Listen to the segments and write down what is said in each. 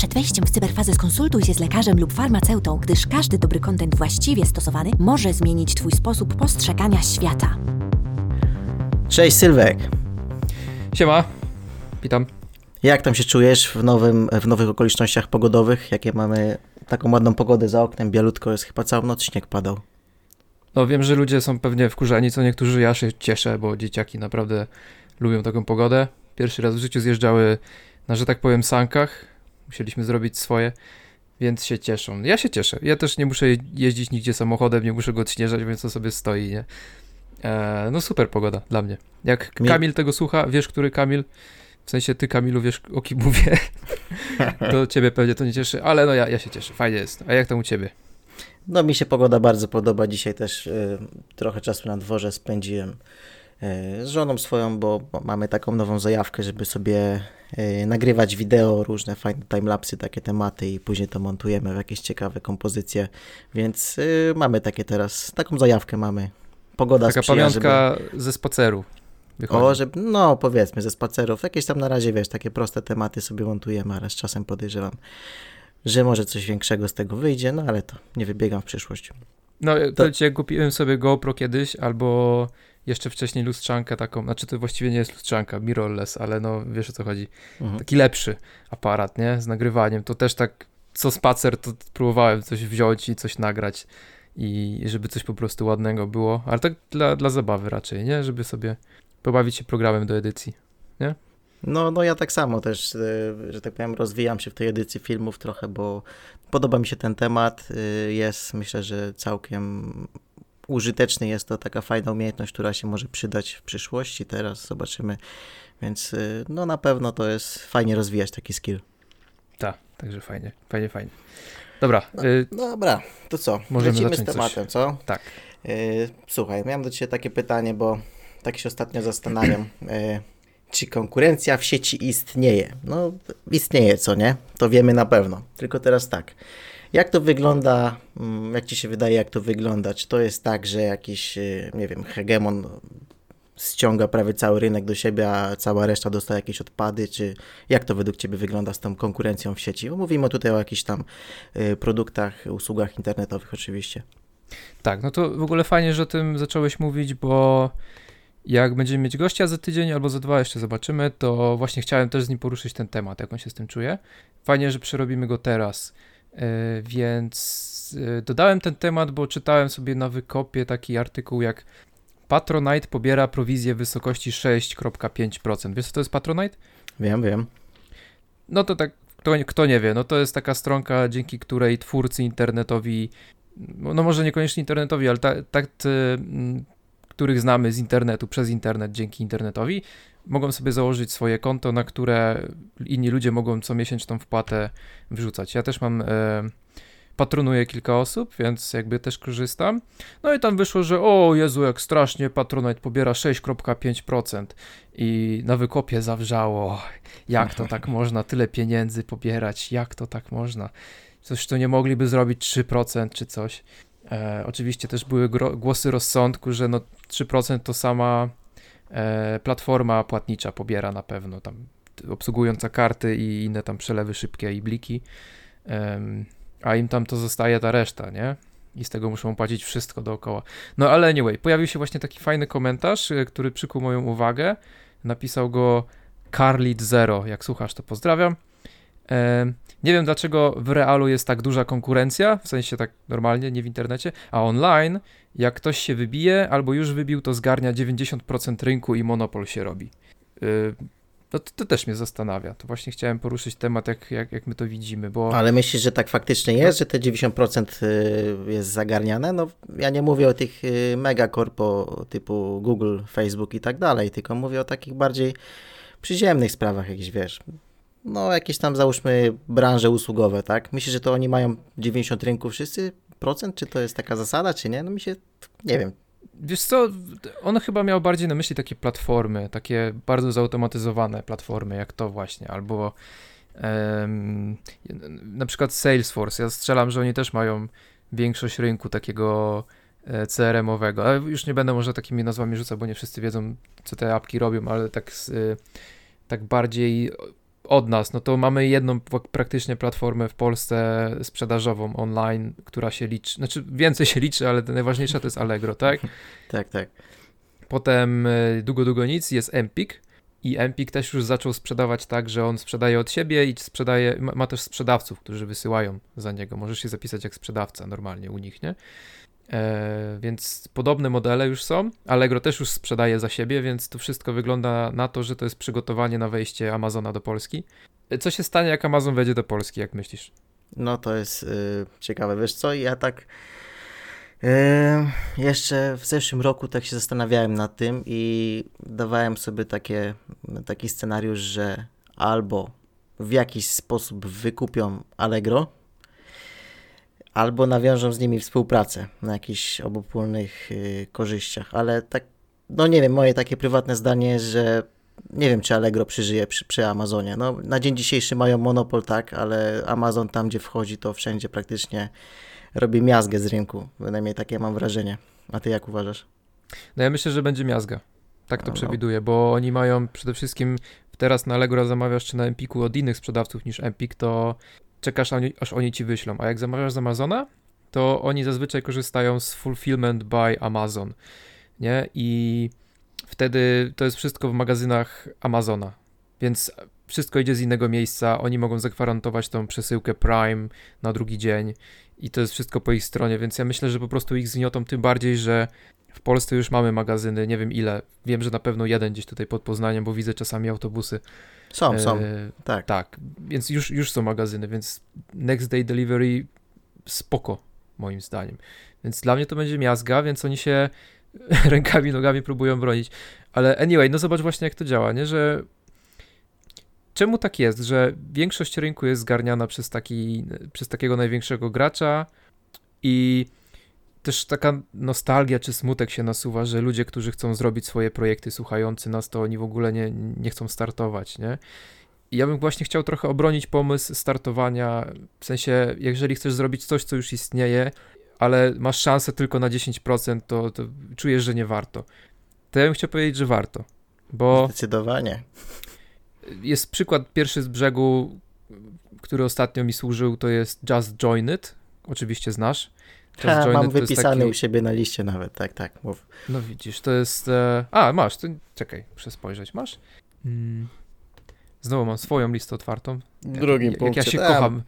Przed wejściem w cyberfazę skonsultuj się z lekarzem lub farmaceutą, gdyż każdy dobry kontent właściwie stosowany może zmienić Twój sposób postrzegania świata. Cześć Sylwek. Siema, witam. Jak tam się czujesz w, nowym, w nowych okolicznościach pogodowych? Jakie mamy taką ładną pogodę za oknem, bielutko jest, chyba całą noc śnieg padał. No wiem, że ludzie są pewnie wkurzeni, co niektórzy, ja się cieszę, bo dzieciaki naprawdę lubią taką pogodę. Pierwszy raz w życiu zjeżdżały na, że tak powiem, sankach. Musieliśmy zrobić swoje, więc się cieszą. Ja się cieszę. Ja też nie muszę jeździć nigdzie samochodem, nie muszę go odśnieżać, więc to sobie stoi, nie? Eee, no super pogoda dla mnie. Jak Kamil tego słucha, wiesz, który Kamil? W sensie ty, Kamilu, wiesz, o kim mówię. to ciebie pewnie to nie cieszy, ale no ja, ja się cieszę. Fajnie jest. A jak tam u ciebie? No mi się pogoda bardzo podoba. Dzisiaj też y, trochę czasu na dworze spędziłem z żoną swoją, bo, mamy taką nową zajawkę, żeby sobie y, nagrywać wideo, różne fajne timelapsy, takie tematy i później to montujemy w jakieś ciekawe kompozycje, więc y, mamy takie teraz, taką zajawkę mamy. Pogoda Taka sprzyja, pamiątka żeby... ze spaceru. Wychodzi. O, że, no powiedzmy ze spacerów, jakieś tam na razie, wiesz, takie proste tematy sobie montujemy, ale z czasem podejrzewam, że może coś większego z tego wyjdzie, no ale to nie wybiegam w przyszłość. No, to cię kupiłem sobie GoPro kiedyś, albo jeszcze wcześniej lustrzankę taką, znaczy to właściwie nie jest lustrzanka, mirrorless, ale no wiesz o co chodzi. Mhm. Taki lepszy aparat, nie? Z nagrywaniem. To też tak co spacer, to próbowałem coś wziąć i coś nagrać i żeby coś po prostu ładnego było, ale tak dla, dla zabawy raczej, nie? Żeby sobie pobawić się programem do edycji, nie? No, no ja tak samo też, e, że tak powiem, rozwijam się w tej edycji filmów trochę, bo podoba mi się ten temat. E, jest, myślę, że całkiem użyteczny jest to taka fajna umiejętność, która się może przydać w przyszłości. Teraz zobaczymy. Więc e, no na pewno to jest fajnie rozwijać taki skill. Tak, także fajnie, fajnie, fajnie. Dobra. No, y dobra, to co? Możemy Lecimy z tematem, coś. co? Tak. Y słuchaj, miałem do Ciebie takie pytanie, bo tak się ostatnio zastanawiam, e, czy konkurencja w sieci istnieje. No, istnieje, co nie? To wiemy na pewno. Tylko teraz tak. Jak to wygląda, mm, jak Ci się wydaje, jak to wygląda? Czy to jest tak, że jakiś, e, nie wiem, hegemon ściąga prawie cały rynek do siebie, a cała reszta dostaje jakieś odpady, czy jak to według Ciebie wygląda z tą konkurencją w sieci? Mówimy tutaj o jakichś tam e, produktach, usługach internetowych oczywiście. Tak, no to w ogóle fajnie, że o tym zacząłeś mówić, bo jak będziemy mieć gościa za tydzień albo za dwa, jeszcze zobaczymy, to właśnie chciałem też z nim poruszyć ten temat, jak on się z tym czuje. Fajnie, że przerobimy go teraz. Yy, więc yy, dodałem ten temat, bo czytałem sobie na wykopie taki artykuł jak Patronite pobiera prowizję w wysokości 6,5%. Wiesz co to jest Patronite? Wiem, wiem. No to tak, kto, kto nie wie, no to jest taka stronka, dzięki której twórcy internetowi, no może niekoniecznie internetowi, ale tak, ta, których znamy z internetu, przez internet, dzięki internetowi, mogą sobie założyć swoje konto, na które inni ludzie mogą co miesięczną wpłatę wrzucać. Ja też mam, e, patronuję kilka osób, więc jakby też korzystam. No i tam wyszło, że o Jezu, jak strasznie Patronite pobiera 6,5% i na wykopie zawrzało. Jak to tak można tyle pieniędzy pobierać? Jak to tak można? Coś to nie mogliby zrobić 3% czy coś. E, oczywiście też były głosy rozsądku, że no 3% to sama platforma płatnicza pobiera na pewno, tam obsługująca karty i inne tam przelewy szybkie i bliki, e, a im tam to zostaje ta reszta, nie? I z tego muszą płacić wszystko dookoła. No ale anyway, pojawił się właśnie taki fajny komentarz, e, który przykuł moją uwagę. Napisał go Carlit Zero. Jak słuchasz, to pozdrawiam. Nie wiem dlaczego w realu jest tak duża konkurencja, w sensie tak normalnie, nie w internecie, a online, jak ktoś się wybije albo już wybił, to zgarnia 90% rynku i monopol się robi. Y, no to, to, też mnie zastanawia. To właśnie chciałem poruszyć temat, jak, jak, jak my to widzimy, bo... Ale myślisz, że tak faktycznie jest, że te 90% y, jest zagarniane? No ja nie mówię o tych y, megakorpo typu Google, Facebook i tak dalej, tylko mówię o takich bardziej przyziemnych sprawach, jakieś wiesz, no jakieś tam załóżmy branże usługowe, tak? Myślisz, że to oni mają 90 rynku wszyscy procent, czy to jest taka zasada, czy nie? No mi się, nie wiem. Wiesz co, on chyba miał bardziej na myśli takie platformy, takie bardzo zautomatyzowane platformy, jak to właśnie, albo um, na przykład Salesforce. Ja strzelam, że oni też mają większość rynku takiego e, CRM-owego, ale już nie będę może takimi nazwami rzucał, bo nie wszyscy wiedzą, co te apki robią, ale tak, tak bardziej od nas, no to mamy jedną praktycznie platformę w Polsce sprzedażową online, która się liczy, znaczy więcej się liczy, ale najważniejsza to jest Allegro, tak? tak, tak. Potem e, długo, długo nic jest Empik i Empik też już zaczął sprzedawać tak, że on sprzedaje od siebie i sprzedaje, ma, ma też sprzedawców, którzy wysyłają za niego. Możesz się zapisać jak sprzedawca normalnie u nich, nie? E, więc podobne modele już są. Allegro też już sprzedaje za siebie, więc to wszystko wygląda na to, że to jest przygotowanie na wejście Amazona do Polski. E, co się stanie, jak Amazon wejdzie do Polski, jak myślisz? No to jest yy, ciekawe. Wiesz co, ja tak yy, jeszcze w zeszłym roku tak się zastanawiałem nad tym i dawałem sobie takie, taki scenariusz, że albo w jakiś sposób wykupią Allegro, albo nawiążą z nimi współpracę na jakichś obopólnych yy, korzyściach, ale tak, no nie wiem, moje takie prywatne zdanie jest, że nie wiem, czy Allegro przeżyje przy, przy, Amazonie. No, na dzień dzisiejszy mają monopol, tak, ale Amazon tam, gdzie wchodzi, to wszędzie praktycznie robi miazgę z rynku. Bynajmniej takie mam wrażenie. A ty jak uważasz? No ja myślę, że będzie miazga. Tak to no, przewiduję, bo oni mają przede wszystkim teraz na Allegro zamawiasz czy na Empiku od innych sprzedawców niż Empik, to czekasz aż oni ci wyślą. A jak zamawiasz z Amazona, to oni zazwyczaj korzystają z Fulfillment by Amazon, nie? I wtedy to jest wszystko w magazynach Amazona, więc wszystko idzie z innego miejsca, oni mogą zagwarantować tą przesyłkę Prime na drugi dzień i to jest wszystko po ich stronie, więc ja myślę, że po prostu ich zgniotą tym bardziej, że w Polsce już mamy magazyny, nie wiem ile, wiem, że na pewno jeden gdzieś tutaj pod Poznaniem, bo widzę czasami autobusy. Są, e, są, tak. Tak, więc już, już są magazyny, więc next day delivery spoko, moim zdaniem. Więc dla mnie to będzie miazga, więc oni się rękami, nogami próbują bronić. Ale anyway, no zobacz właśnie jak to działa, nie? Że czemu tak jest, że większość rynku jest zgarniana przez, taki, przez takiego największego gracza i też taka nostalgia czy smutek się nasuwa, że ludzie, którzy chcą zrobić swoje projekty słuchający nas, to oni w ogóle nie, nie chcą startować, nie? I ja bym właśnie chciał trochę obronić pomysł startowania, w sensie, jeżeli chcesz zrobić coś, co już istnieje, ale masz szansę tylko na 10%, to, to czujesz, że nie warto. To ja bym chciał powiedzieć, że warto, bo... Zdecydowanie. Jest przykład pierwszy z brzegu, który ostatnio mi służył, to jest Just Join It, oczywiście znasz. Ha, mam wypisany taki... u siebie na liście nawet, tak, tak, mów. No widzisz, to jest... E... A, masz, to... czekaj, muszę spojrzeć, masz? Mm. Znowu mam swoją listę otwartą. W drugim jak, punkcie. Jak ja się tak. kocham.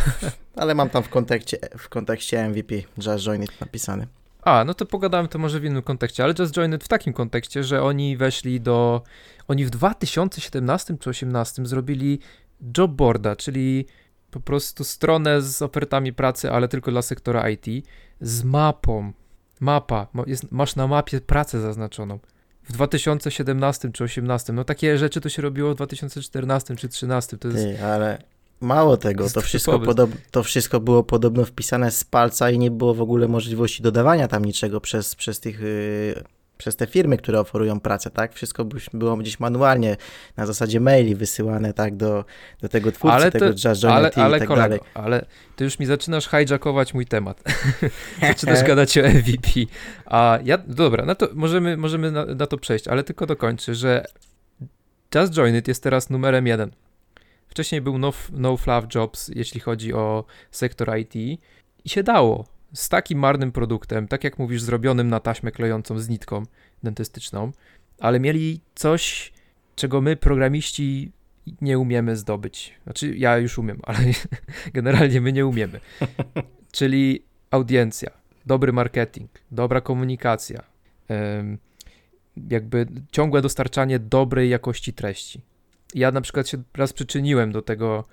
Ale mam tam w kontekście, w kontekście MVP Just Join It napisany. A, no to pogadałem to może w innym kontekście, ale Just Join It w takim kontekście, że oni weszli do... Oni w 2017 czy 2018 zrobili jobboarda, czyli po prostu stronę z ofertami pracy, ale tylko dla sektora IT, z mapą. Mapa, jest, masz na mapie pracę zaznaczoną w 2017 czy 2018. No takie rzeczy to się robiło w 2014 czy 2013. To jest... Ty, ale mało tego, to wszystko, to wszystko było podobno wpisane z palca i nie było w ogóle możliwości dodawania tam niczego przez, przez tych yy, przez te firmy, które oferują pracę, tak? Wszystko było gdzieś manualnie, na zasadzie maili wysyłane, tak, do, do tego twórcy, ale tego Jazz ale, ale, i tak kolego, dalej. Ale ty już mi zaczynasz hijackować mój temat. zaczynasz gadać o MVP. A ja, dobra, no to możemy, możemy na, na to przejść, ale tylko dokończę, że Just Join It jest teraz numerem jeden. Wcześniej był No, no Fluff Jobs, jeśli chodzi o sektor IT i się dało z takim marnym produktem, tak jak mówisz, zrobionym na taśmę klejącą z nitką dentystyczną, ale mieli coś, czego my, programiści, nie umiemy zdobyć. Znaczy, ja już umiem, ale generalnie my nie umiemy. Czyli audiencja, dobry marketing, dobra komunikacja, jakby ciągłe dostarczanie dobrej jakości treści. Ja na przykład się raz przyczyniłem do tego,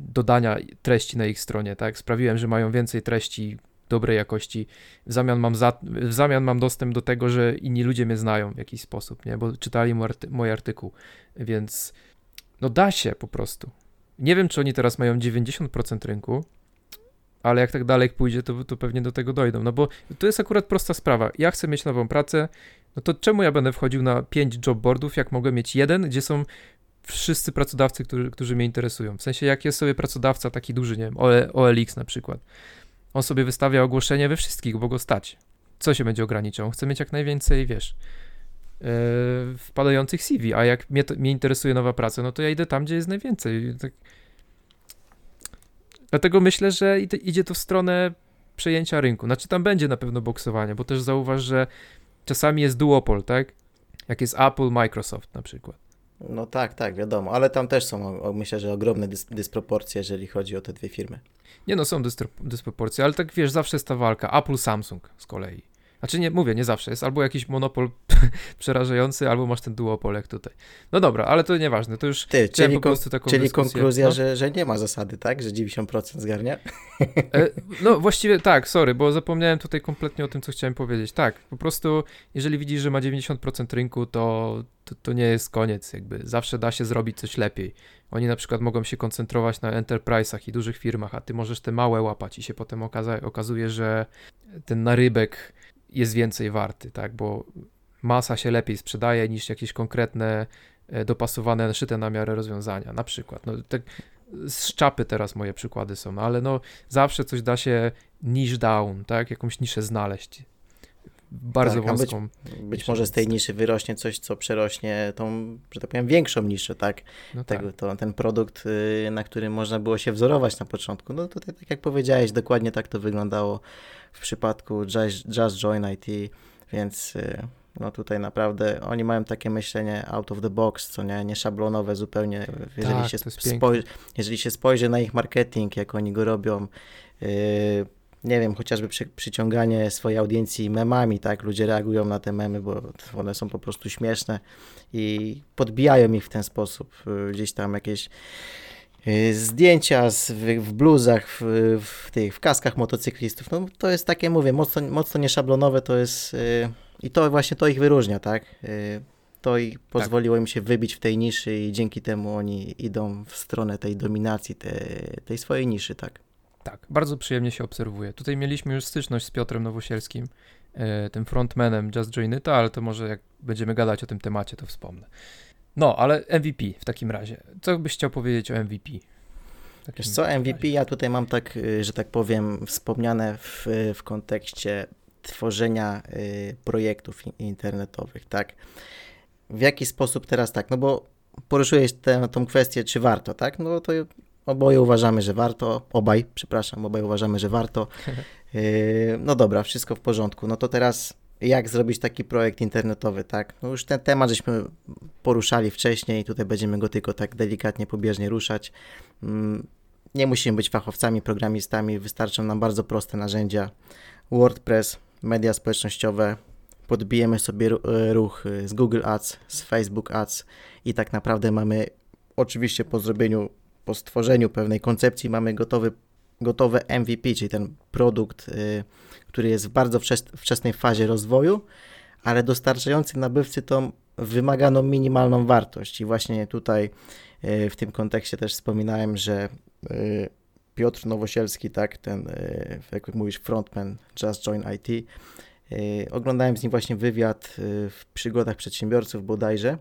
dodania treści na ich stronie, tak? Sprawiłem, że mają więcej treści dobrej jakości. W zamian mam, za, w zamian mam dostęp do tego, że inni ludzie mnie znają w jakiś sposób, nie? Bo czytali mój, arty, mój artykuł, więc no da się po prostu. Nie wiem, czy oni teraz mają 90% rynku, ale jak tak dalej pójdzie, to, to pewnie do tego dojdą. No bo to jest akurat prosta sprawa. Ja chcę mieć nową pracę, no to czemu ja będę wchodził na 5 jobboardów, jak mogę mieć jeden, gdzie są wszyscy pracodawcy, którzy, którzy mnie interesują. W sensie, jak jest sobie pracodawca taki duży, nie wiem, OLX na przykład, on sobie wystawia ogłoszenie we wszystkich, bo go stać. Co się będzie ograniczał? Chce mieć jak najwięcej, wiesz, wpadających CV, a jak mnie, to, mnie interesuje nowa praca, no to ja idę tam, gdzie jest najwięcej. Tak. Dlatego myślę, że idzie to w stronę przejęcia rynku. Znaczy tam będzie na pewno boksowanie, bo też zauważ, że czasami jest duopol, tak? Jak jest Apple, Microsoft na przykład. No tak, tak, wiadomo, ale tam też są, myślę, że ogromne dys dysproporcje, jeżeli chodzi o te dwie firmy. Nie no, są dysproporcje, ale tak wiesz, zawsze jest ta walka. Apple, Samsung z kolei. Znaczy nie, mówię, nie zawsze. Jest albo jakiś monopol przerażający, albo masz ten duopol jak tutaj. No dobra, ale to nieważne, to już Ty, czyli, po prostu taką czyli konkluzja, no? że, że nie ma zasady, tak? Że 90% zgarnia? E, no właściwie tak, sorry, bo zapomniałem tutaj kompletnie o tym, co chciałem powiedzieć. Tak, po prostu jeżeli widzisz, że ma 90% rynku, to, to, to nie jest koniec, jakby zawsze da się zrobić coś lepiej. Oni na przykład mogą się koncentrować na enterprise'ach i dużych firmach, a ty możesz te małe łapać i się potem okaza- okazuje, że ten narybek jest więcej warty, tak, bo masa się lepiej sprzedaje niż jakieś konkretne, e, dopasowane, szyte na miarę rozwiązania, na przykład. No, tak, z czapy teraz moje przykłady są, no, ale no zawsze coś da się niche down, tak, jakąś niszę znaleźć. Bardzo tak, wąską. Być, być może z tej niszy wyrośnie coś, co przerośnie tą, że tak powiem, większą niszę, tak? No Tego, tak. To, ten produkt, y, na którym można było się wzorować na początku. No tutaj, tak jak powiedziałeś, dokładnie tak to wyglądało w przypadku Just, Just Join IT, więc y, no tutaj naprawdę oni mają takie myślenie out of the box, co nie, nie szablonowe zupełnie. Jeżeli, tak, się, spojrzy, jeżeli się spojrzy na ich marketing, jak oni go robią, yy, nie wiem, chociażby przy, przyciąganie swojej audiencji memami, tak? Ludzie reagują na te memy, bo one są po prostu śmieszne i podbijają ich w ten sposób. Y, gdzieś tam jakieś Y, zdjęcia z, w, w bluzach, w, w, tych, w kaskach motocyklistów. No, to jest takie, mówię, mocno, mocno nieszablonowe, to jest yy, i to właśnie to ich wyróżnia, tak? Yy, to i pozwoliło tak. im się wybić w tej niszy i dzięki temu oni idą w stronę tej dominacji, te, tej swojej niszy, tak? Tak, bardzo przyjemnie się obserwuje. Tutaj mieliśmy już styczność z Piotrem Nowosielskim, yy, tym frontmanem Just Join It, ale to może jak będziemy gadać o tym temacie, to wspomnę. No, ale MVP w takim razie. Co byś chciał powiedzieć o MVP? Wiesz co, MVP razie? ja tutaj mam tak, y, że tak powiem, wspomniane w, w kontekście tworzenia y, projektów internetowych, tak? W jaki sposób teraz tak? No bo poruszyłeś tę tą kwestię, czy warto, tak? No to oboje uważamy, że warto, obaj, przepraszam, obaj uważamy, że warto. Y, no dobra, wszystko w porządku. No to teraz jak zrobić taki projekt internetowy, tak? No już ten temat żeśmy poruszali wcześniej, tutaj będziemy go tylko tak delikatnie, pobieżnie ruszać. Mm, nie musimy być fachowcami, programistami, wystarczą nam bardzo proste narzędzia. WordPress, media społecznościowe, podbijemy sobie e, ruch z Google Ads, z Facebook Ads i tak naprawdę mamy, oczywiście po zrobieniu, po stworzeniu pewnej koncepcji, mamy gotowy, gotowe MVP, czyli ten produkt, y, który jest w bardzo wczesnej fazie rozwoju, ale dostarczający nabywcy tą wymaganą minimalną wartość. I właśnie tutaj e, w tym kontekście też wspominałem, że e, Piotr Nowosielski, tak, ten, jak mówisz, frontman Just Join IT, oglądałem z nim właśnie wywiad w przygodach przedsiębiorców bodajże.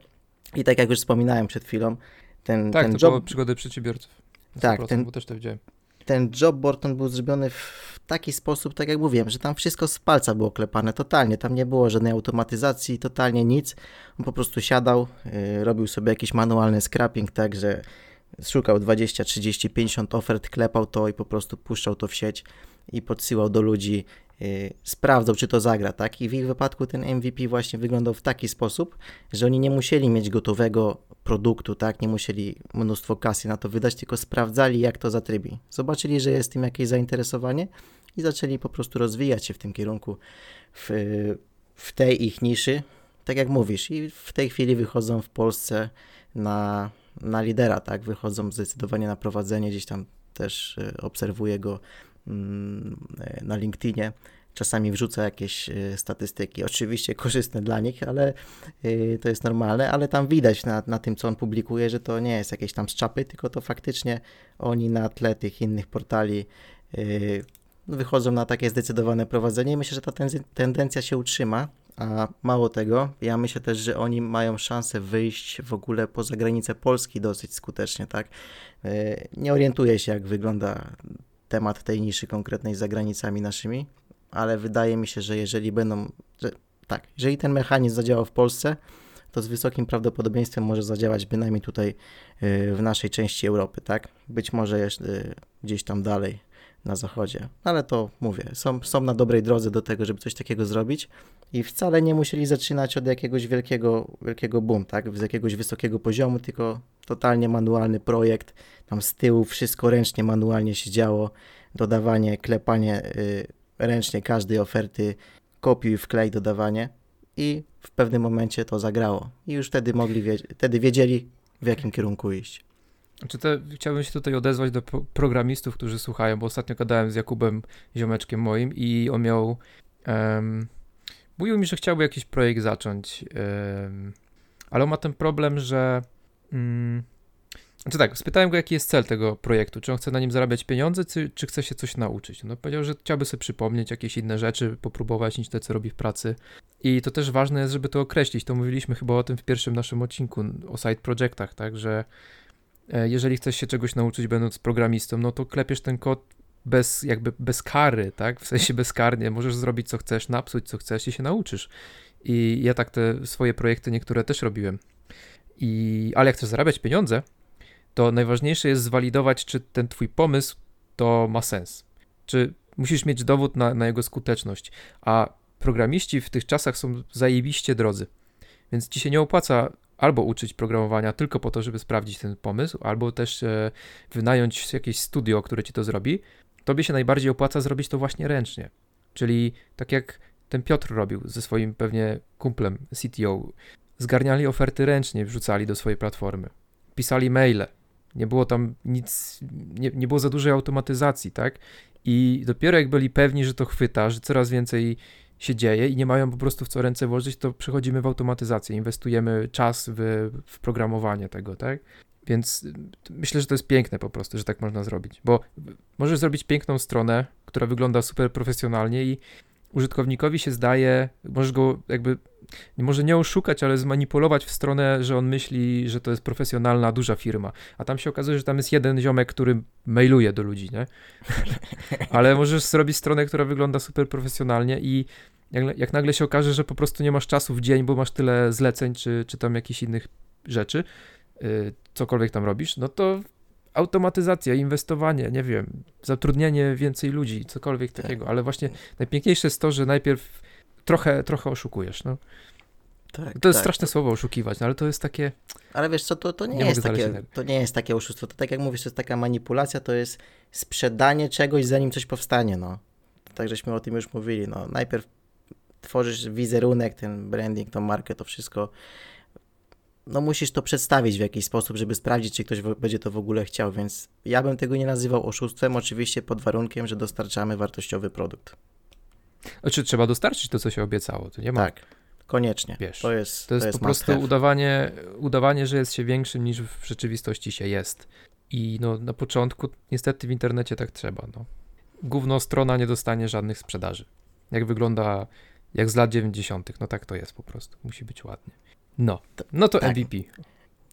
I tak jak już wspominałem przed chwilą, ten, tak, ten to job... przygody przedsiębiorców. Tak, ten, bo też to widziałem ten job board on był zrobiony w taki sposób, tak jak mówiłem, że tam wszystko z palca było klepane totalnie, tam nie było żadnej automatyzacji, totalnie nic. On po prostu siadał, yy, robił sobie jakiś manualny scrapping, tak, że szukał 20, 30, 50 ofert, klepał to i po prostu puszczał to w sieć i podsyłał do ludzi Y, sprawdzał, czy to zagra, tak? I w ich wypadku ten MVP właśnie wyglądał w taki sposób, że oni nie musieli mieć gotowego produktu, tak? Nie musieli mnóstwo kasy na to wydać, tylko sprawdzali, jak to zatrybi. Zobaczyli, że jest tym jakieś zainteresowanie i zaczęli po prostu rozwijać się w tym kierunku, w, w tej ich niszy, tak jak mówisz. I w tej chwili wychodzą w Polsce na, na lidera, tak? Wychodzą zdecydowanie na prowadzenie, gdzieś tam też y, obserwuję go na LinkedInie. Czasami wrzuca jakieś e, statystyki, oczywiście korzystne dla nich, ale e, to jest normalne, ale tam widać na, na tym, co on publikuje, że to nie jest jakieś tam z czapy, tylko to faktycznie oni na tle tych innych portali e, wychodzą na takie zdecydowane prowadzenie myślę, że ta tendencja się utrzyma, a mało tego, ja myślę też, że oni mają szansę wyjść w ogóle poza granicę Polski dosyć skutecznie, tak? Nie orientuję się, jak wygląda temat tej niszy konkretnej za granicami naszymi, ale wydaje mi się, że jeżeli będą, że tak, jeżeli ten mechanizm zadziałał w Polsce, to z wysokim prawdopodobieństwem może zadziałać bynajmniej tutaj y, w naszej części Europy, tak? Być może jeszcze y, gdzieś tam dalej na zachodzie, ale to mówię, są, są na dobrej drodze do tego, żeby coś takiego zrobić i wcale nie musieli zaczynać od jakiegoś wielkiego, wielkiego boom, tak? Z jakiegoś wysokiego poziomu, tylko totalnie manualny projekt, tam z tyłu wszystko ręcznie, manualnie się działo, dodawanie, klepanie y, ręcznie każdej oferty, kopiuj, wklej, dodawanie i w pewnym momencie to zagrało. I już wtedy mogli, wtedy wiedzieli, w jakim kierunku iść. Czy te, chciałbym się tutaj odezwać do pro programistów, którzy słuchają, bo ostatnio gadałem z Jakubem, ziomeczkiem moim i on miał, um, mówił mi, że chciałby jakiś projekt zacząć, um, ale on ma ten problem, że um, znaczy tak, spytałem go, jaki jest cel tego projektu, czy on chce na nim zarabiać pieniądze, czy, czy chce się coś nauczyć. No powiedział, że chciałby sobie przypomnieć jakieś inne rzeczy, popróbować niż te, co robi w pracy. I to też ważne jest, żeby to określić. To mówiliśmy chyba o tym w pierwszym naszym odcinku, o side projectach, tak, że jeżeli chcesz się czegoś nauczyć będąc programistą, no to klepiesz ten kod bez, jakby bez kary, tak, w sensie bezkarnie, możesz zrobić co chcesz, napsuć co chcesz i się nauczysz. I ja tak te swoje projekty niektóre też robiłem. I, ale jak chcesz zarabiać pieniądze, to najważniejsze jest zwalidować, czy ten twój pomysł to ma sens. Czy musisz mieć dowód na, na jego skuteczność. A programiści w tych czasach są zajebiście drodzy. Więc ci się nie opłaca albo uczyć programowania tylko po to, żeby sprawdzić ten pomysł, albo też e, wynająć jakieś studio, które ci to zrobi. Tobie się najbardziej opłaca zrobić to właśnie ręcznie. Czyli tak jak ten Piotr robił ze swoim pewnie kumplem CTO. Zgarniali oferty ręcznie, wrzucali do swojej platformy. Pisali maile, nie było tam nic, nie, nie było za dużej automatyzacji, tak? I dopiero jak byli pewni, że to chwyta, że coraz więcej się dzieje i nie mają po prostu w co ręce włożyć, to przechodzimy w automatyzację, inwestujemy czas w, w programowanie tego, tak? Więc myślę, że to jest piękne po prostu, że tak można zrobić, bo możesz zrobić piękną stronę, która wygląda super profesjonalnie i użytkownikowi się zdaje, możesz go jakby może nie oszukać, ale zmanipulować w stronę, że on myśli, że to jest profesjonalna, duża firma. A tam się okazuje, że tam jest jeden ziomek, który mailuje do ludzi, nie? ale możesz zrobić stronę, która wygląda super profesjonalnie i jak, jak, nagle się okaże, że po prostu nie masz czasu w dzień, bo masz tyle zleceń, czy, czy tam jakichś innych rzeczy, yy, cokolwiek tam robisz, no to automatyzacja, inwestowanie, nie wiem, zatrudnianie więcej ludzi, cokolwiek tak. takiego, ale właśnie najpiękniejsze jest to, że najpierw trochę, trochę oszukujesz, no. Tak, to jest tak. straszne słowo oszukiwać, no ale to jest takie. Ale wiesz co, to, to nie, nie jest takie, to nie jest takie oszustwo. To tak jak mówisz, to jest taka manipulacja, to jest sprzedanie czegoś, zanim coś powstanie, no. Tak żeśmy o tym już mówili, no. Najpierw tworzysz wizerunek, ten branding, tą markę, to wszystko. No musisz to przedstawić w jakiś sposób, żeby sprawdzić, czy ktoś będzie to w ogóle chciał, więc ja bym tego nie nazywał oszustwem, oczywiście pod warunkiem, że dostarczamy wartościowy produkt. Znaczy trzeba dostarczyć to, co się obiecało, to nie ma... Tak, koniecznie. Wiesz, to jest, to jest, to jest po prostu udawanie, udawanie, że jest się większym niż w rzeczywistości się jest. I no, na początku niestety w internecie tak trzeba. No. Gówno strona nie dostanie żadnych sprzedaży. Jak wygląda, jak z lat 90., no tak to jest po prostu. Musi być ładnie. No, no to tak. MVP.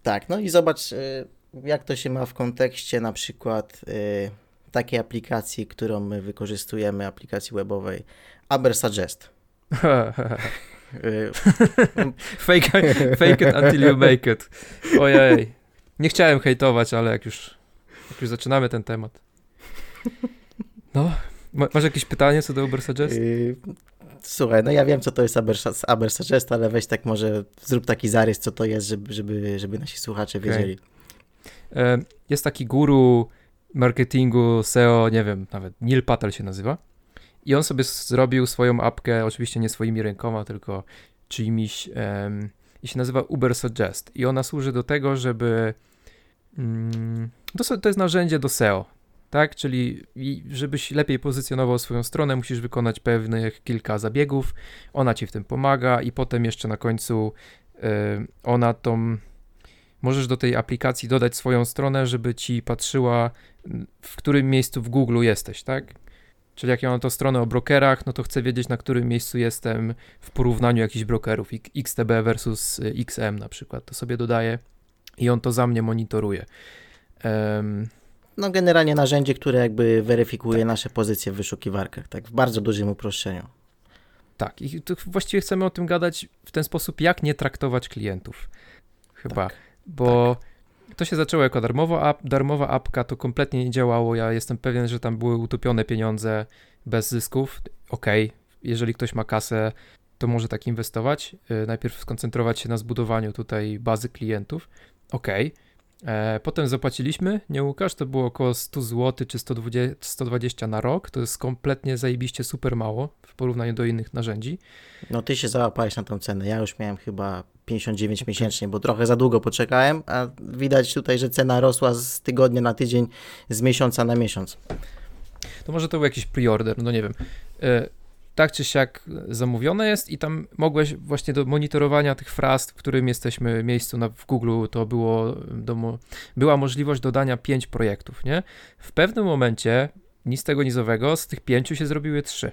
Tak, no i zobacz, y, jak to się ma w kontekście na przykład y, takiej aplikacji, którą my wykorzystujemy, aplikacji webowej, Aber Suggest. fake, fake it until you make it. Ojej. Nie chciałem hejtować, ale jak już, jak już zaczynamy ten temat. No, masz jakieś pytanie co do Uber Suggest? Yy, słuchaj, no ja wiem, co to jest Aber, Aber Suggest, ale weź tak może zrób taki zarys, co to jest, żeby, żeby, żeby nasi słuchacze okay. wiedzieli. E, jest taki guru marketingu, SEO, nie wiem, nawet Neil Patel się nazywa. I on sobie zrobił swoją apkę, oczywiście nie swoimi rękoma, tylko czyimiś, um, i się nazywa Uber Suggest. I ona służy do tego, żeby. Um, to, to jest narzędzie do SEO, tak? Czyli żebyś lepiej pozycjonował swoją stronę, musisz wykonać pewnych kilka zabiegów. Ona ci w tym pomaga, i potem jeszcze na końcu ona tą. Możesz do tej aplikacji dodać swoją stronę, żeby ci patrzyła, w którym miejscu w Google jesteś, tak? Czyli jak ja mam to stronę o brokerach, no to chcę wiedzieć, na którym miejscu jestem w porównaniu jakichś brokerów, XTB versus y, XM na przykład. To sobie dodaję i on to za mnie monitoruje. Um, no generalnie narzędzie, które jakby weryfikuje tak. nasze pozycje w wyszukiwarkach, tak w bardzo dużym uproszczeniu. Tak, i tu właściwie chcemy o tym gadać w ten sposób, jak nie traktować klientów. Chyba, Tak, bo to się zaczęło jako darmowa, ap, darmowa apka, to kompletnie nie działało. Ja jestem pewien, że tam były utopione pieniądze bez zysków. Okej, jeżeli ktoś ma kasę, to może tak inwestować. Y, Najpierw skoncentrować się na zbudowaniu tutaj bazy klientów. Okej. E, Potem zapłaciliśmy, nie Łukasz, to było około 100 zł czy 120, 120 na rok. To jest kompletnie zajebiście super mało w porównaniu do innych narzędzi. No ty się załapałeś na tą cenę. Ja już miałem chyba 59 miesięcznie, bo trochę za długo poczekałem, a widać tutaj, że cena rosła z tygodnia na tydzień, z miesiąca na miesiąc. To może to był jakiś preorder, no nie wiem. Tak czy siak zamówione jest i tam mogłeś właśnie do monitorowania tych fraz, w którym jesteśmy miejscu na, w Google, to było do, była możliwość dodania pięć projektów, nie? W pewnym momencie nic z tego nizowego, z tych pięciu się zrobiły trzy.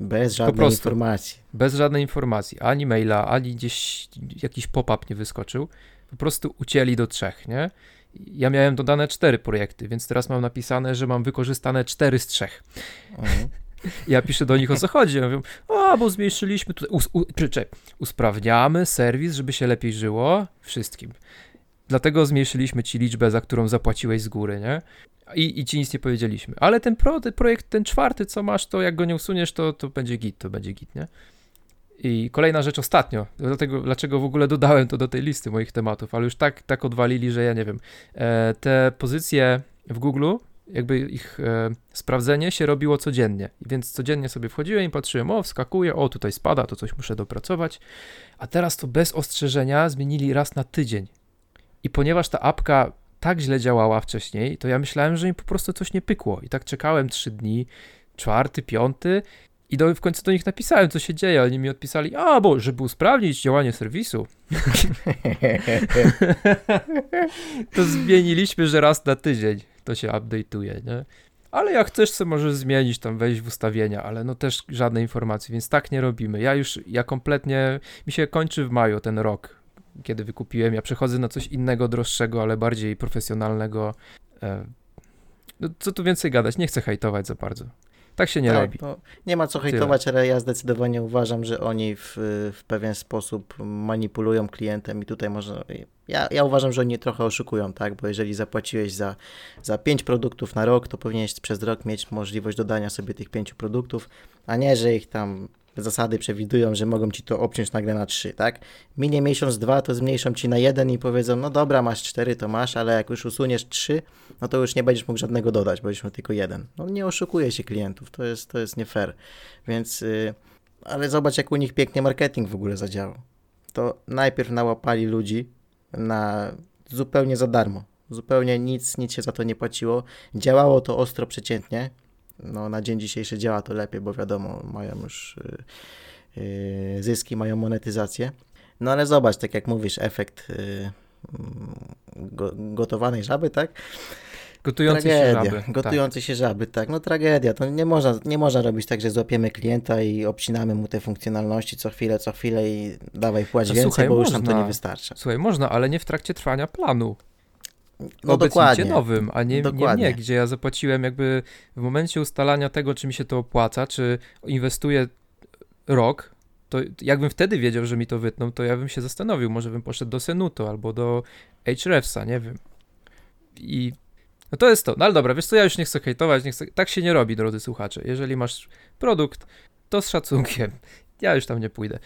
Bez żadnej informacji. Bez żadnej informacji, ani maila, ani gdzieś jakiś pop-up nie wyskoczył. Po prostu ucięli do trzech, nie? Ja miałem dodane cztery projekty, więc teraz mam napisane, że mam wykorzystane cztery z trzech. Mhm. Ja piszę do nich o co chodzi. Ja mówię, a bo zmniejszyliśmy tutaj, us, u, czy, usprawniamy serwis, żeby się lepiej żyło wszystkim. Dlatego zmniejszyliśmy ci liczbę, za którą zapłaciłeś z góry, nie? I, i ci nic nie powiedzieliśmy. Ale ten, pro, ten projekt, ten czwarty, co masz, to jak go nie usuniesz, to, to będzie git, to będzie git, nie? I kolejna rzecz ostatnio, dlatego, dlaczego w ogóle dodałem to do tej listy moich tematów, ale już tak, tak odwalili, że ja nie wiem. E, te pozycje w Google, jakby ich e, sprawdzenie się robiło codziennie, więc codziennie sobie wchodziłem i patrzyłem, o wskakuje, o tutaj spada, to coś muszę dopracować, a teraz to bez ostrzeżenia zmienili raz na tydzień. I ponieważ ta apka tak źle działała wcześniej, to ja myślałem, że im po prostu coś nie pykło. I tak czekałem trzy dni, czwarty, piąty i do, w końcu do nich napisałem, co się dzieje, oni mi odpisali, a bo żeby usprawnić działanie serwisu, to zmieniliśmy, że raz na tydzień to się update'uje, nie? Ale jak chcesz, sobie możesz zmienić, tam wejść w ustawienia, ale no też żadnej informacji, więc tak nie robimy. Ja już, ja kompletnie, mi się kończy w maju ten rok, kiedy wykupiłem. Ja przechodzę na coś innego, droższego, ale bardziej profesjonalnego. E, No co tu więcej gadać, nie chcę hejtować za bardzo. Tak się nie tak, robi. No, nie ma co hejtować, ale ja zdecydowanie uważam, że oni w, w pewien sposób manipulują klientem i tutaj można. Ja, ja uważam, że oni trochę oszukują, tak? Bo jeżeli zapłaciłeś za, za 5 produktów na rok, to powinieneś przez rok mieć możliwość dodania sobie tych 5 produktów, a nie, że ich tam zasady przewidują, że mogą ci to obciąć nagle na 3, tak? Minie miesiąc, dwa, to zmniejszą ci na jeden i powiedzą, no dobra, masz 4, to masz, ale jak już usuniesz 3, no to już nie będziesz mógł żadnego dodać, będziesz miał tylko jeden. No nie oszukuje się klientów, to jest, to jest nie fair. Więc, yy, ale zobacz, jak u nich pięknie marketing w ogóle zadziałał. To najpierw nałapali ludzi na zupełnie za darmo. Zupełnie nic, nic się za to nie płaciło. Działało to ostro przeciętnie. No, na dzień dzisiejszy działa to lepiej, bo wiadomo, mają już yy, zyski, mają monetyzację. No ale zobacz, tak jak mówisz, efekt yy, go, gotowanej żaby, tak? Gotujące tragedia. się żaby. Gotujące się żaby, tak. No tragedia. To nie można, nie można robić tak, że złapiemy klienta i obcinamy mu te funkcjonalności co chwilę, co chwilę i dawaj płać No więcej, słuchaj, bo już nam to można. nie wystarcza. Tak. Słuchaj, można, ale nie w trakcie trwania planu. No obecnie dokładnie. nowym, a nie, nie mnie, gdzie ja zapłaciłem jakby w momencie ustalania tego, czy mi się to opłaca, czy inwestuję rok, to jakbym wtedy wiedział, że mi to wytną, to ja bym się zastanowił, może bym poszedł do Senuto albo do Hrefsa, nie wiem. I no to jest to. No ale dobra, wiesz co, ja już nie chcę hejtować, nie chcę... tak się nie robi, drodzy słuchacze. Jeżeli masz produkt, to z szacunkiem. Ja już tam nie pójdę.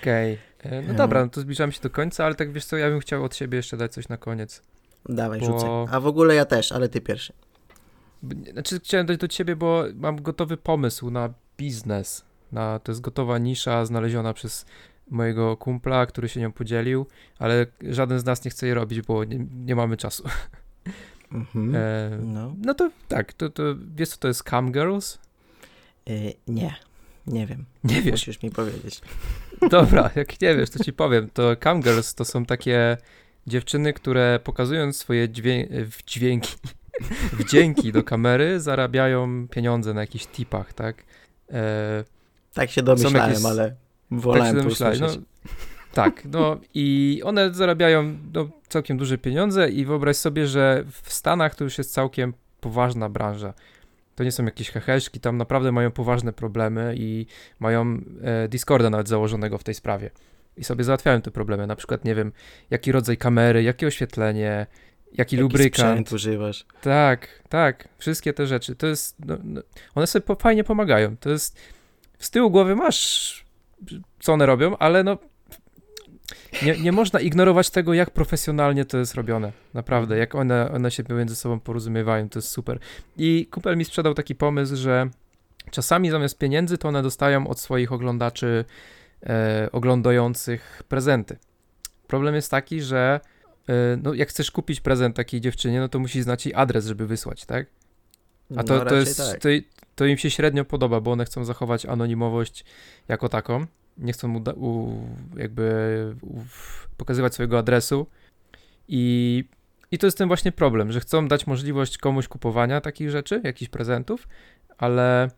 Okej. E, No Mhm. dobra, no to zbliżamy się do końca, ale tak wiesz co, ja bym chciał od siebie jeszcze dać coś na koniec. Dawaj, Bo- rzucę. A w ogóle ja też, ale ty pierwszy. Znaczy, chciałem dojść do ciebie, bo mam gotowy pomysł na biznes. Na, to jest gotowa nisza znaleziona przez mojego kumpla, który się nią podzielił, ale żaden z nas nie chce jej robić, bo nie, nie mamy czasu. Mhm. E, No. no to tak, to, to wiesz co to jest Cam Girls? Y, nie, nie wiem. Nie wiesz. Musisz mi powiedzieć. Dobra, jak nie wiesz, to ci powiem. To Cam Girls to są takie dziewczyny, które pokazując swoje dźwię- dźwięki, wdzięki do kamery, zarabiają pieniądze na jakichś tipach, tak? E, Tak się domyślałem, jakieś- ale tak wolałem się to domyślałem. No, tak, no i one zarabiają no, całkiem duże pieniądze i wyobraź sobie, że w Stanach to już jest całkiem poważna branża. To nie są jakieś heheszki, tam naprawdę mają poważne problemy i mają e, Discorda nawet założonego w tej sprawie. I sobie załatwiają te problemy. Na przykład, nie wiem, jaki rodzaj kamery, jakie oświetlenie, jaki, Jaki lubrykant. używasz? Tak, tak, wszystkie te rzeczy. To jest, no, no, one sobie po, fajnie pomagają. To jest, z tyłu głowy masz, co one robią, ale no, nie, nie można ignorować tego, jak profesjonalnie to jest robione. Naprawdę, jak one, one się między sobą porozumiewają, to jest super. I kupel mi sprzedał taki pomysł, że czasami zamiast pieniędzy, to one dostają od swoich oglądaczy oglądających prezenty. Problem jest taki, że e, no, jak chcesz kupić prezent takiej dziewczynie, no to musisz znać jej adres, żeby wysłać, tak? A to, no, to jest, tak. to, to im się średnio podoba, bo one chcą zachować anonimowość jako taką. Nie chcą uda- u, jakby u, pokazywać swojego adresu. I, I to jest ten właśnie problem, że chcą dać możliwość komuś kupowania takich rzeczy, jakichś prezentów, ale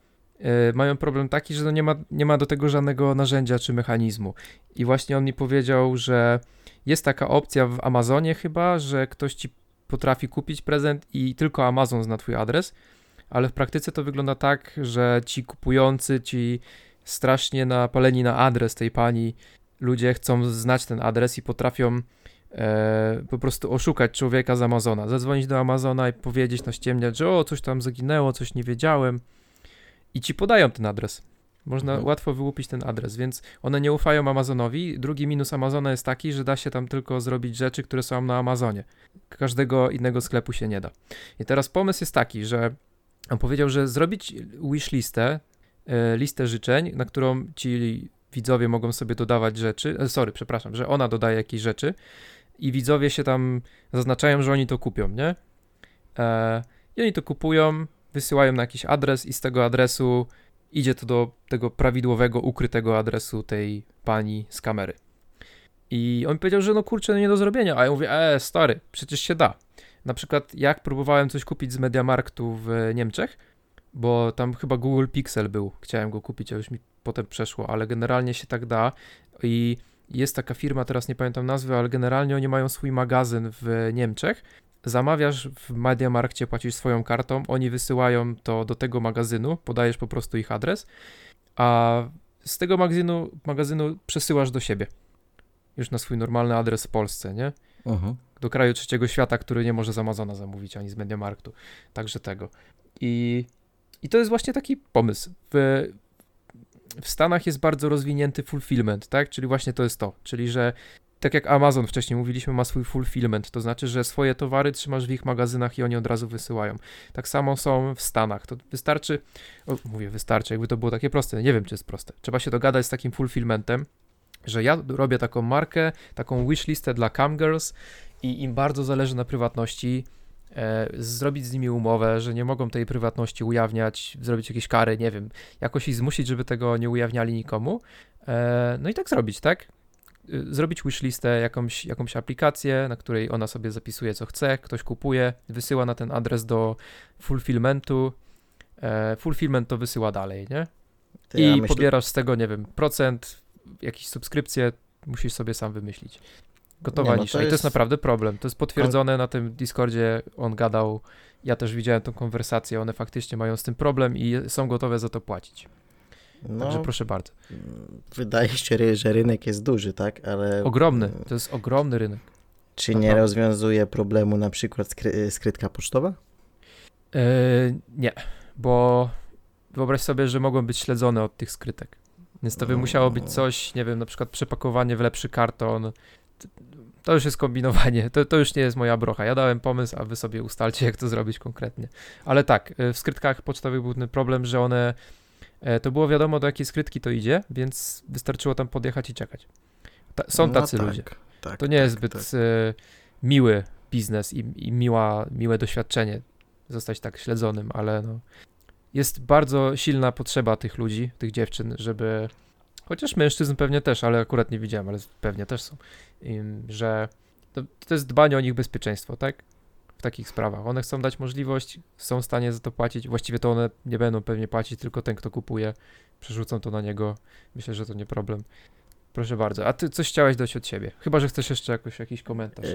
mają problem taki, że no nie, ma, nie ma do tego żadnego narzędzia czy mechanizmu. I właśnie on mi powiedział, że jest taka opcja w Amazonie chyba, że ktoś ci potrafi kupić prezent i tylko Amazon zna twój adres, ale w praktyce to wygląda tak, że ci kupujący, ci strasznie napaleni na adres tej pani ludzie chcą znać ten adres i potrafią e, po prostu oszukać człowieka z Amazona, zadzwonić do Amazona i powiedzieć, naściemniać, że o, coś tam zaginęło, coś nie wiedziałem i ci podają ten adres. Można Mhm. łatwo wyłupić ten adres, więc one nie ufają Amazonowi. Drugi minus Amazona jest taki, że da się tam tylko zrobić rzeczy, które są na Amazonie. Każdego innego sklepu się nie da. I teraz pomysł jest taki, że on powiedział, że zrobić wishlistę, e, listę życzeń, na którą ci widzowie mogą sobie dodawać rzeczy. e, Sorry, przepraszam, że ona dodaje jakieś rzeczy i widzowie się tam zaznaczają, że oni to kupią, nie? E, I oni to kupują, wysyłają na jakiś adres i z tego adresu idzie to do tego prawidłowego, ukrytego adresu tej pani z kamery. I on powiedział, że no kurczę, no nie do zrobienia, a ja mówię, e, stary, przecież się da. Na przykład jak próbowałem coś kupić z Mediamarktu w Niemczech, bo tam chyba Google Pixel był, chciałem go kupić, a już mi potem przeszło, ale generalnie się tak da i jest taka firma, teraz nie pamiętam nazwy, ale generalnie oni mają swój magazyn w Niemczech, zamawiasz w Mediamarkcie, płacisz swoją kartą, oni wysyłają to do tego magazynu, podajesz po prostu ich adres, a z tego magazynu, magazynu przesyłasz do siebie. Już na swój normalny adres w Polsce, nie? Do kraju trzeciego świata, który nie może z Amazona zamówić ani z Mediamarktu. Także tego. I, i to jest właśnie taki pomysł. W, w Stanach jest bardzo rozwinięty fulfillment, tak? Czyli właśnie to jest to. Czyli, że tak jak Amazon wcześniej mówiliśmy, ma swój fulfillment, to znaczy, że swoje towary trzymasz w ich magazynach i oni od razu wysyłają. Tak samo są w Stanach. To wystarczy, o, mówię wystarczy, jakby to było takie proste, nie wiem, czy jest proste. Trzeba się dogadać z takim fulfillmentem, że ja robię taką markę, taką wishlistę dla camgirls i im bardzo zależy na prywatności, e, zrobić z nimi umowę, że nie mogą tej prywatności ujawniać, zrobić jakieś kary, nie wiem, jakoś ich zmusić, żeby tego nie ujawniali nikomu. E, no i tak zrobić, tak? Y, Zrobić wishlistę, jakąś, jakąś aplikację, na której ona sobie zapisuje co chce, ktoś kupuje, wysyła na ten adres do fulfillmentu, e, fulfillment to wysyła dalej, nie? Ty, I ja myślę- pobierasz z tego, nie wiem, procent, jakieś subskrypcje, musisz sobie sam wymyślić. Gotowa Nie, no to nisza. I to jest jest- naprawdę problem. To jest potwierdzone na tym Discordzie, on gadał, ja też widziałem tą konwersację, one faktycznie mają z tym problem i są gotowe za to płacić. No, Także proszę bardzo. wydaje się, że rynek jest duży, tak? Ale Ogromny, to jest ogromny rynek. czy nie Naprawdę. rozwiązuje problemu na przykład skry- skrytka pocztowa? Yy, nie, bo wyobraź sobie, że mogą być śledzone od tych skrytek. Więc to by musiało być coś, nie wiem, na przykład przepakowanie w lepszy karton. To już jest kombinowanie, to, to już nie jest moja brocha. Ja dałem pomysł, a wy sobie ustalcie, jak to zrobić konkretnie. Ale tak, y, w skrytkach pocztowych był ten problem, że one, e, to było wiadomo, do jakiej skrytki to idzie, więc wystarczyło tam podjechać i czekać. Ta, są No tacy tak, ludzie. Tak, To nie jest tak, zbyt tak. e, miły biznes i, i miła, miłe doświadczenie zostać tak śledzonym, ale no, jest bardzo silna potrzeba tych ludzi, tych dziewczyn, żeby, chociaż mężczyzn pewnie też, ale akurat nie widziałem, ale pewnie też są, że to, to jest dbanie o nich bezpieczeństwo, tak? W takich sprawach. One chcą dać możliwość, są w stanie za to płacić. Właściwie to one nie będą pewnie płacić, tylko ten, kto kupuje, przerzucą to na niego. Myślę, że to nie problem. Proszę bardzo. A ty coś chciałeś dać od siebie? Chyba, że chcesz jeszcze jakoś, jakiś komentarz.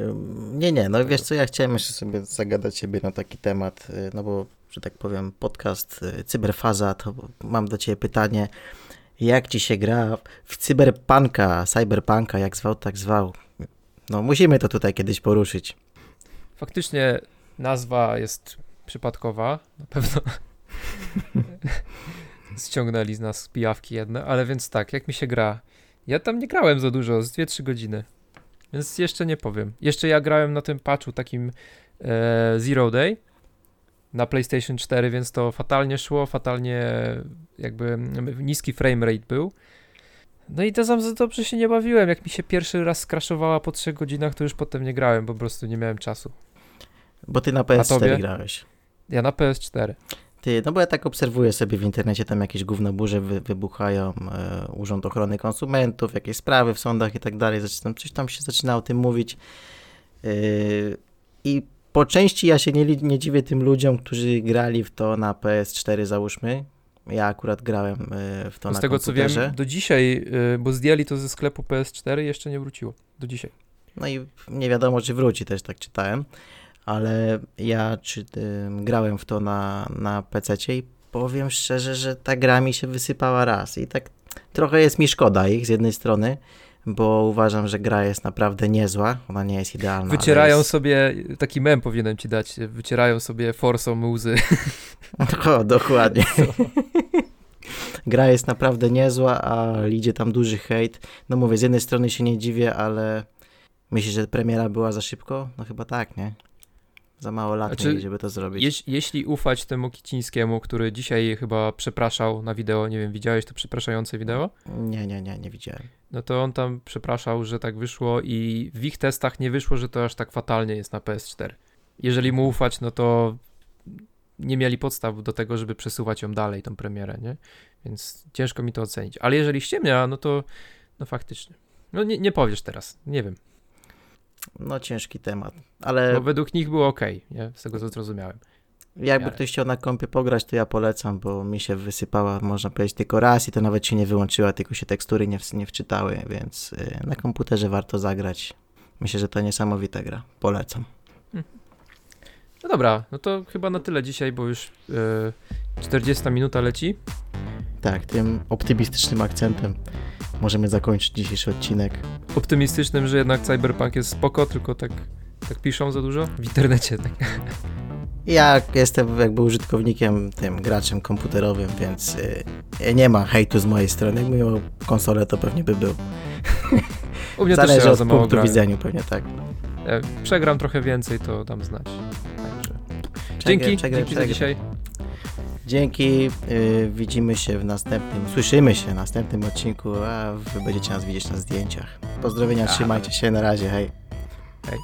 Nie, nie, no wiesz co, ja chciałem jeszcze sobie zagadać siebie na taki temat, y, no bo że tak powiem, podcast y, Cyberfaza, to mam do Ciebie pytanie, jak Ci się gra w cyberpunka, cyberpunka, jak zwał, tak zwał. No musimy to tutaj kiedyś poruszyć. Faktycznie nazwa jest przypadkowa, na pewno ściągnęli z nas pijawki jedne, ale więc tak, jak mi się gra? Ja tam nie grałem za dużo, z 2-3 godziny, więc jeszcze nie powiem. Jeszcze ja grałem na tym patchu takim e, Zero Day na PlayStation 4, więc to fatalnie szło, fatalnie jakby niski frame rate był. No i to sam za dobrze się nie bawiłem. Jak mi się pierwszy raz skraszowała po 3 godzinach, to już potem nie grałem, po prostu nie miałem czasu. Bo ty na tobie? PS4 grałeś. Ja na PS4. Ty, no bo ja tak obserwuję sobie w internecie, tam jakieś gównoburze wy, wybuchają, e, Urząd Ochrony Konsumentów, jakieś sprawy w sądach i tak dalej, zaczynam, coś tam się zaczyna o tym mówić. E, I po części ja się nie, nie dziwię tym ludziom, którzy grali w to na PS4 załóżmy. Ja akurat grałem e, w to z na tego co komputerze. wiem, do dzisiaj, y, bo zdjęli to ze sklepu PS4 i jeszcze nie wróciło. Do dzisiaj. No i nie wiadomo, czy wróci, też tak czytałem. Ale ja czy, y, grałem w to na, na PC i powiem szczerze, że ta gra mi się wysypała raz. I tak trochę jest mi szkoda ich z jednej strony, bo uważam, że gra jest naprawdę niezła. Ona nie jest idealna. Wycierają jest... sobie, taki mem powinienem ci dać, wycierają sobie forsą łzy. O, dokładnie. gra jest naprawdę niezła, a idzie tam duży hejt. No mówię, z jednej strony się nie dziwię, ale myślisz, że premiera była za szybko? No chyba tak, nie? Za mało lat Znaczy, żeby to zrobić. Jeś, jeśli ufać temu Kicińskiemu, który dzisiaj chyba przepraszał na wideo, nie wiem, widziałeś to przepraszające wideo? Nie, nie, nie, nie widziałem. No to on tam przepraszał, że tak wyszło i w ich testach nie wyszło, że to aż tak fatalnie jest na PS4. Jeżeli mu ufać, no to nie mieli podstaw do tego, żeby przesuwać ją dalej, tą premierę, nie? Więc ciężko mi to ocenić. Ale jeżeli ściemnia, no to no faktycznie. No nie, nie powiesz teraz, nie wiem. No ciężki temat, ale Bo według nich było ok, nie? Z tego co zrozumiałem. jakby ktoś chciał na kompie pograć, to ja polecam, bo mi się wysypała, można powiedzieć, tylko raz i to nawet się nie wyłączyła, tylko się tekstury nie, w- nie wczytały, więc y, na komputerze warto zagrać. Myślę, że to niesamowita gra. Polecam. No dobra, no to chyba na tyle dzisiaj, bo już e, 40 minuta leci. Tak, tym optymistycznym akcentem możemy zakończyć dzisiejszy odcinek. Optymistycznym, że jednak Cyberpunk jest spoko, tylko tak, tak piszą za dużo w internecie. Tak. Ja jestem jakby użytkownikiem, tym graczem komputerowym, więc y, nie ma hejtu z mojej strony. Jakbym miał konsolę, to pewnie by był. U mnie też Zależy ja od za punktu grałem. widzenia pewnie, tak. E, Przegram trochę więcej, to dam znać. Także. Dzięki, przegraj, dzięki za przegraj. dzisiaj. Dzięki, y, widzimy się w następnym, słyszymy się w następnym odcinku, a wy będziecie nas widzieć na zdjęciach. Pozdrowienia, Aha. trzymajcie się, na razie, hej. Hej.